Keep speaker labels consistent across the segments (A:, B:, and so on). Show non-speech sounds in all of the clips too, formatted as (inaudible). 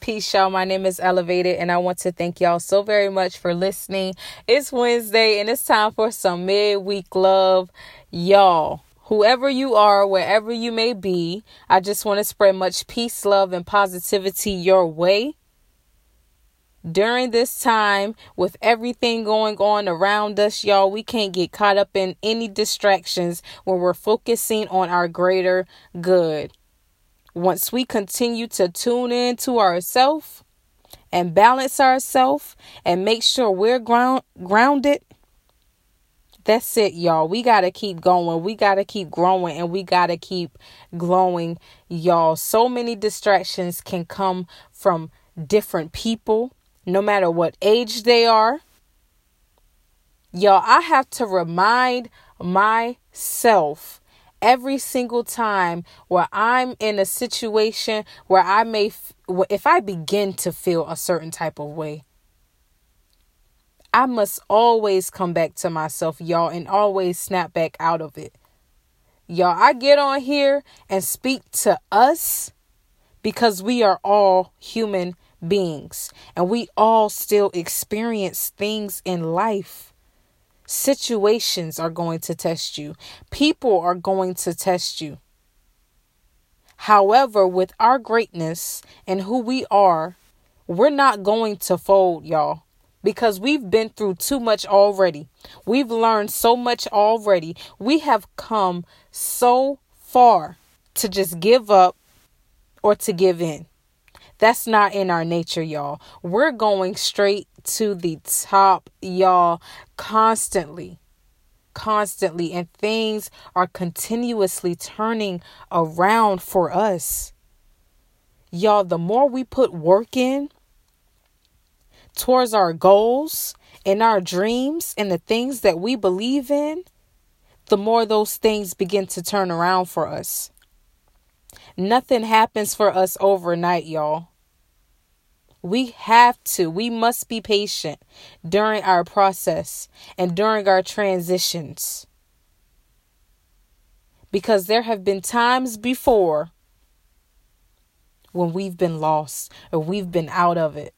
A: Peace, y'all. My name is eLuvated, and I want to thank y'all so very much for listening. It's Wednesday, and it's time for some midweek love. Y'all, whoever you are, wherever you may be, I just want to spread much peace, love, and positivity your way. During this time, with everything going on around us, y'all, we can't get caught up in any distractions when we're focusing on our greater good. Once we continue to tune in to ourselves and balance ourselves and make sure we're ground grounded, that's it, y'all. We got to keep going. We got to keep growing and we got to keep glowing, y'all. So many distractions can come from different people, no matter what age they are. Y'all, I have to remind myself every single time where I'm in a situation where I may, if I begin to feel a certain type of way, I must always come back to myself, y'all, and always snap back out of it. Y'all, I get on here and speak to us because we are all human beings and we all still experience things in life Situations are going to test you, people are going to test you. However, with our greatness and who we are, we're not going to fold, y'all, because we've been through too much already. We've learned so much already. We have come so far to just give up or to give in. That's not in our nature, y'all. We're going straight to the top, y'all, constantly. Constantly. And things are continuously turning around for us. Y'all, the more we put work in towards our goals and our dreams and the things that we believe in, the more those things begin to turn around for us. Nothing happens for us overnight, y'all. We have to, we must be patient during our process and during our transitions. Because there have been times before when we've been lost or we've been out of it.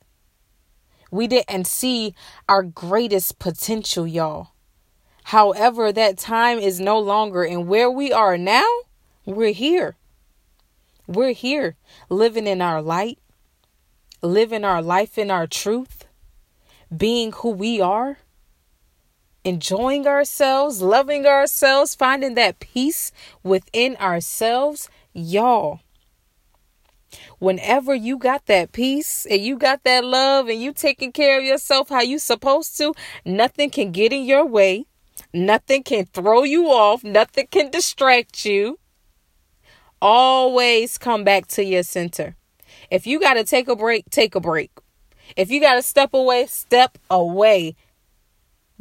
A: We didn't see our greatest potential, y'all. However, that time is no longer, and where we are now, we're here. We're here living in our light, living our life in our truth, being who we are, enjoying ourselves, loving ourselves, finding that peace within ourselves, y'all. Whenever you got that peace and you got that love and you taking care of yourself how you supposed to, nothing can get in your way. Nothing can throw you off. Nothing can distract you. Always come back to your center. If you got to take a break, take a break. If you got to step away, step away.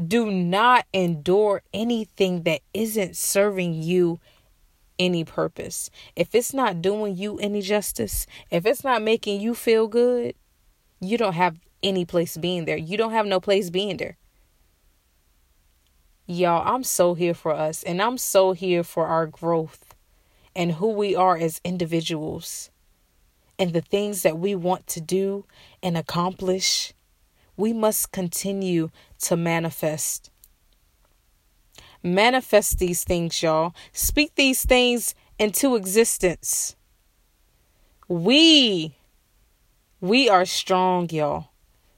A: Do not endure anything that isn't serving you any purpose. If it's not doing you any justice, if it's not making you feel good, you don't have any place being there. You don't have no place being there. Y'all, I'm so here for us and I'm so here for our growth and who we are as individuals and the things that we want to do and accomplish, we must continue to manifest. Manifest these things, y'all. Speak these things into existence. We, we are strong, y'all.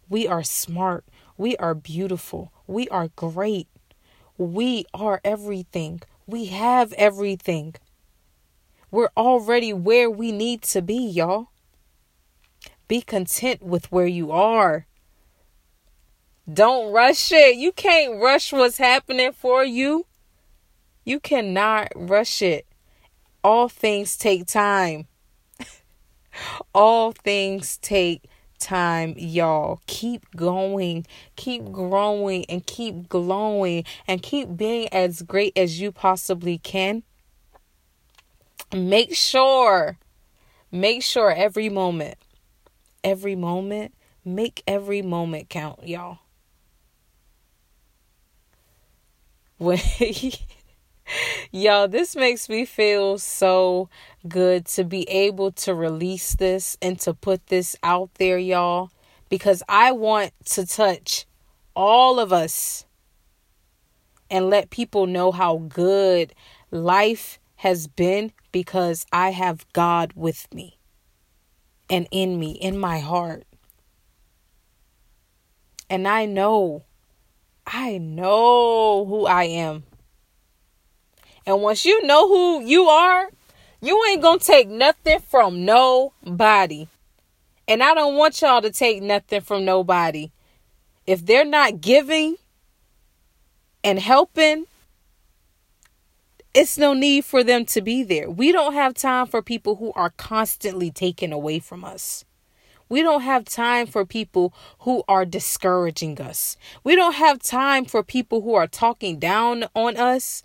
A: We are smart. We are beautiful. We are great. We are everything. We have everything. We're already where we need to be, y'all. Be content with where you are. Don't rush it. You can't rush what's happening for you. You cannot rush it. All things take time. (laughs) All things take time, y'all. Keep going, keep growing, and keep glowing, and keep being as great as you possibly can. Make sure, make sure every moment every moment. Make every moment count, y'all. When (laughs) Y'all, this makes me feel so good to be able to release this and to put this out there, y'all, because I want to touch all of us and let people know how good life has been because I have God with me and in me, in my heart. And I know, I know who I am. And once you know who you are, you ain't gonna take nothing from nobody. And I don't want y'all to take nothing from nobody. If they're not giving and helping, it's no need for them to be there. We don't have time for people who are constantly taken away from us. We don't have time for people who are discouraging us. We don't have time for people who are talking down on us.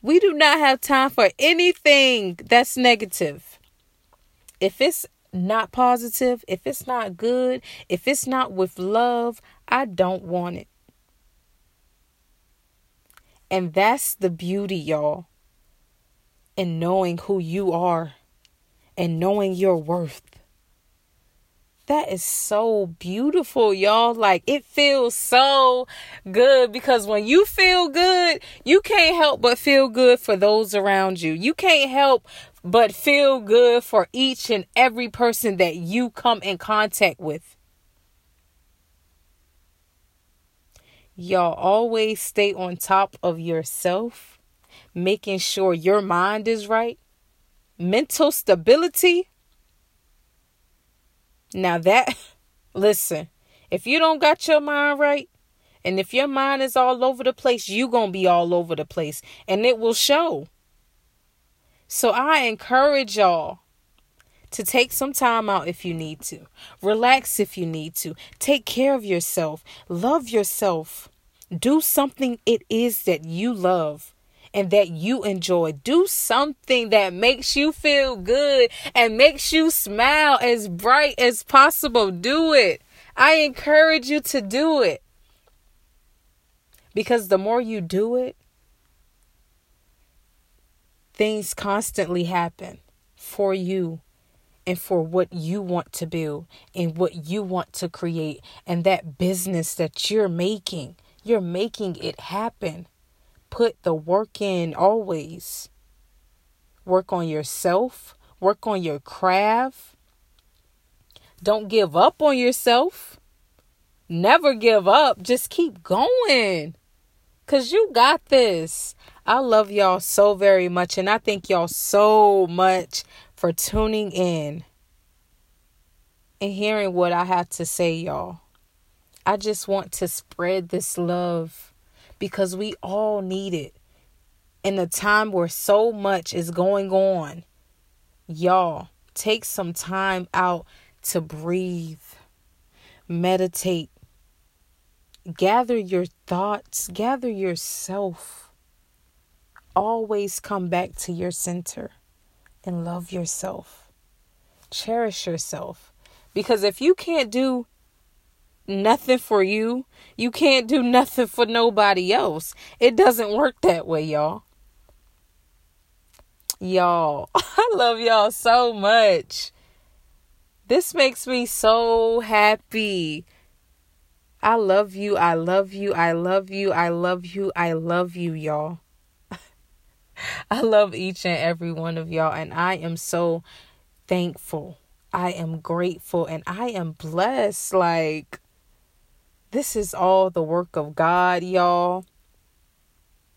A: We do not have time for anything that's negative. If it's not positive, if it's not good, if it's not with love, I don't want it. And that's the beauty, y'all, in knowing who you are and knowing your worth. That is so beautiful, y'all. Like it feels so good because when you feel good, you can't help but feel good for those around you. You can't help but feel good for each and every person that you come in contact with. Y'all always stay on top of yourself, making sure your mind is right. Mental stability now that (laughs) listen, if you don't got your mind right, and if your mind is all over the place, you going to be all over the place and it will show. So I encourage y'all to take some time out if you need to. Relax if you need to. Take care of yourself. Love yourself. Do something it is that you love and that you enjoy. Do something that makes you feel good and makes you smile as bright as possible. Do it. I encourage you to do it. Because the more you do it, things constantly happen for you and for what you want to build and what you want to create and that business that you're making. You're making it happen put the work in always. Work on yourself, work on your craft. Don't give up on yourself. Never give up. Just keep going. Cause you got this. I love y'all so very much. And I thank y'all so much for tuning in and hearing what I have to say, y'all. I just want to spread this love because we all need it. In a time where so much is going on, y'all, take some time out to breathe, meditate, gather your thoughts, gather yourself. Always come back to your center and love yourself. Cherish yourself. Because if you can't do nothing for you, you can't do nothing for nobody else. It doesn't work that way, y'all. Y'all, (laughs) I love y'all so much. This makes me so happy. I love you. I love you. I love you. I love you. I love you, y'all. (laughs) I love each and every one of y'all, and I am so thankful. I am grateful and I am blessed. Like, this is all the work of God, y'all.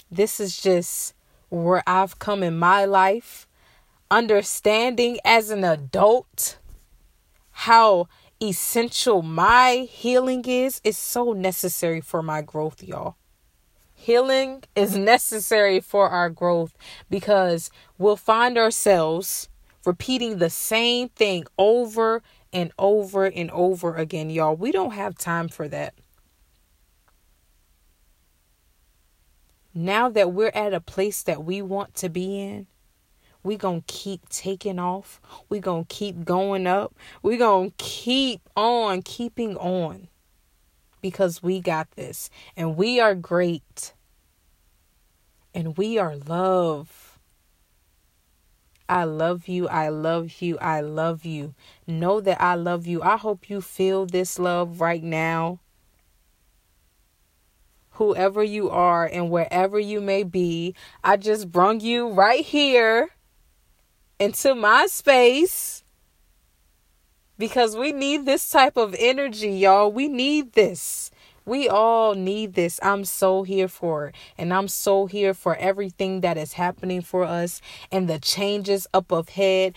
A: This is just where I've come in my life, understanding as an adult how essential my healing is. It's so necessary for my growth, y'all. Healing is necessary for our growth because we'll find ourselves repeating the same thing over and over and over again, y'all. We don't have time for that. Now that we're at a place that we want to be in, we to keep taking off. we to keep going up. we to keep on keeping on because we got this and we are great. And we are love. I love you. I love you. I love you. Know that I love you. I hope you feel this love right now. Whoever you are and wherever you may be, I just brung you right here into my space because we need this type of energy, y'all. We need this. We all need this. I'm so here for it. And I'm so here for everything that is happening for us and the changes up ahead.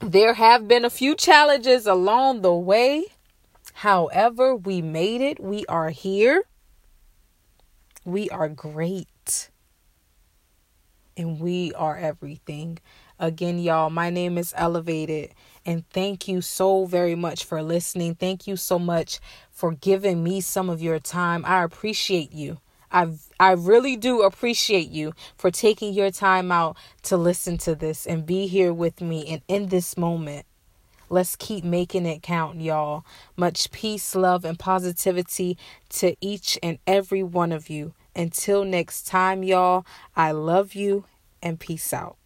A: There have been a few challenges along the way. However, we made it. We are here. We are great. And we are everything. Again, y'all, my name is eLuvated, and thank you so very much for listening. Thank you so much for giving me some of your time. I appreciate you. I I really do appreciate you for taking your time out to listen to this and be here with me and in this moment. Let's keep making it count, y'all. Much peace, love, and positivity to each and every one of you. Until next time, y'all, I love you and peace out.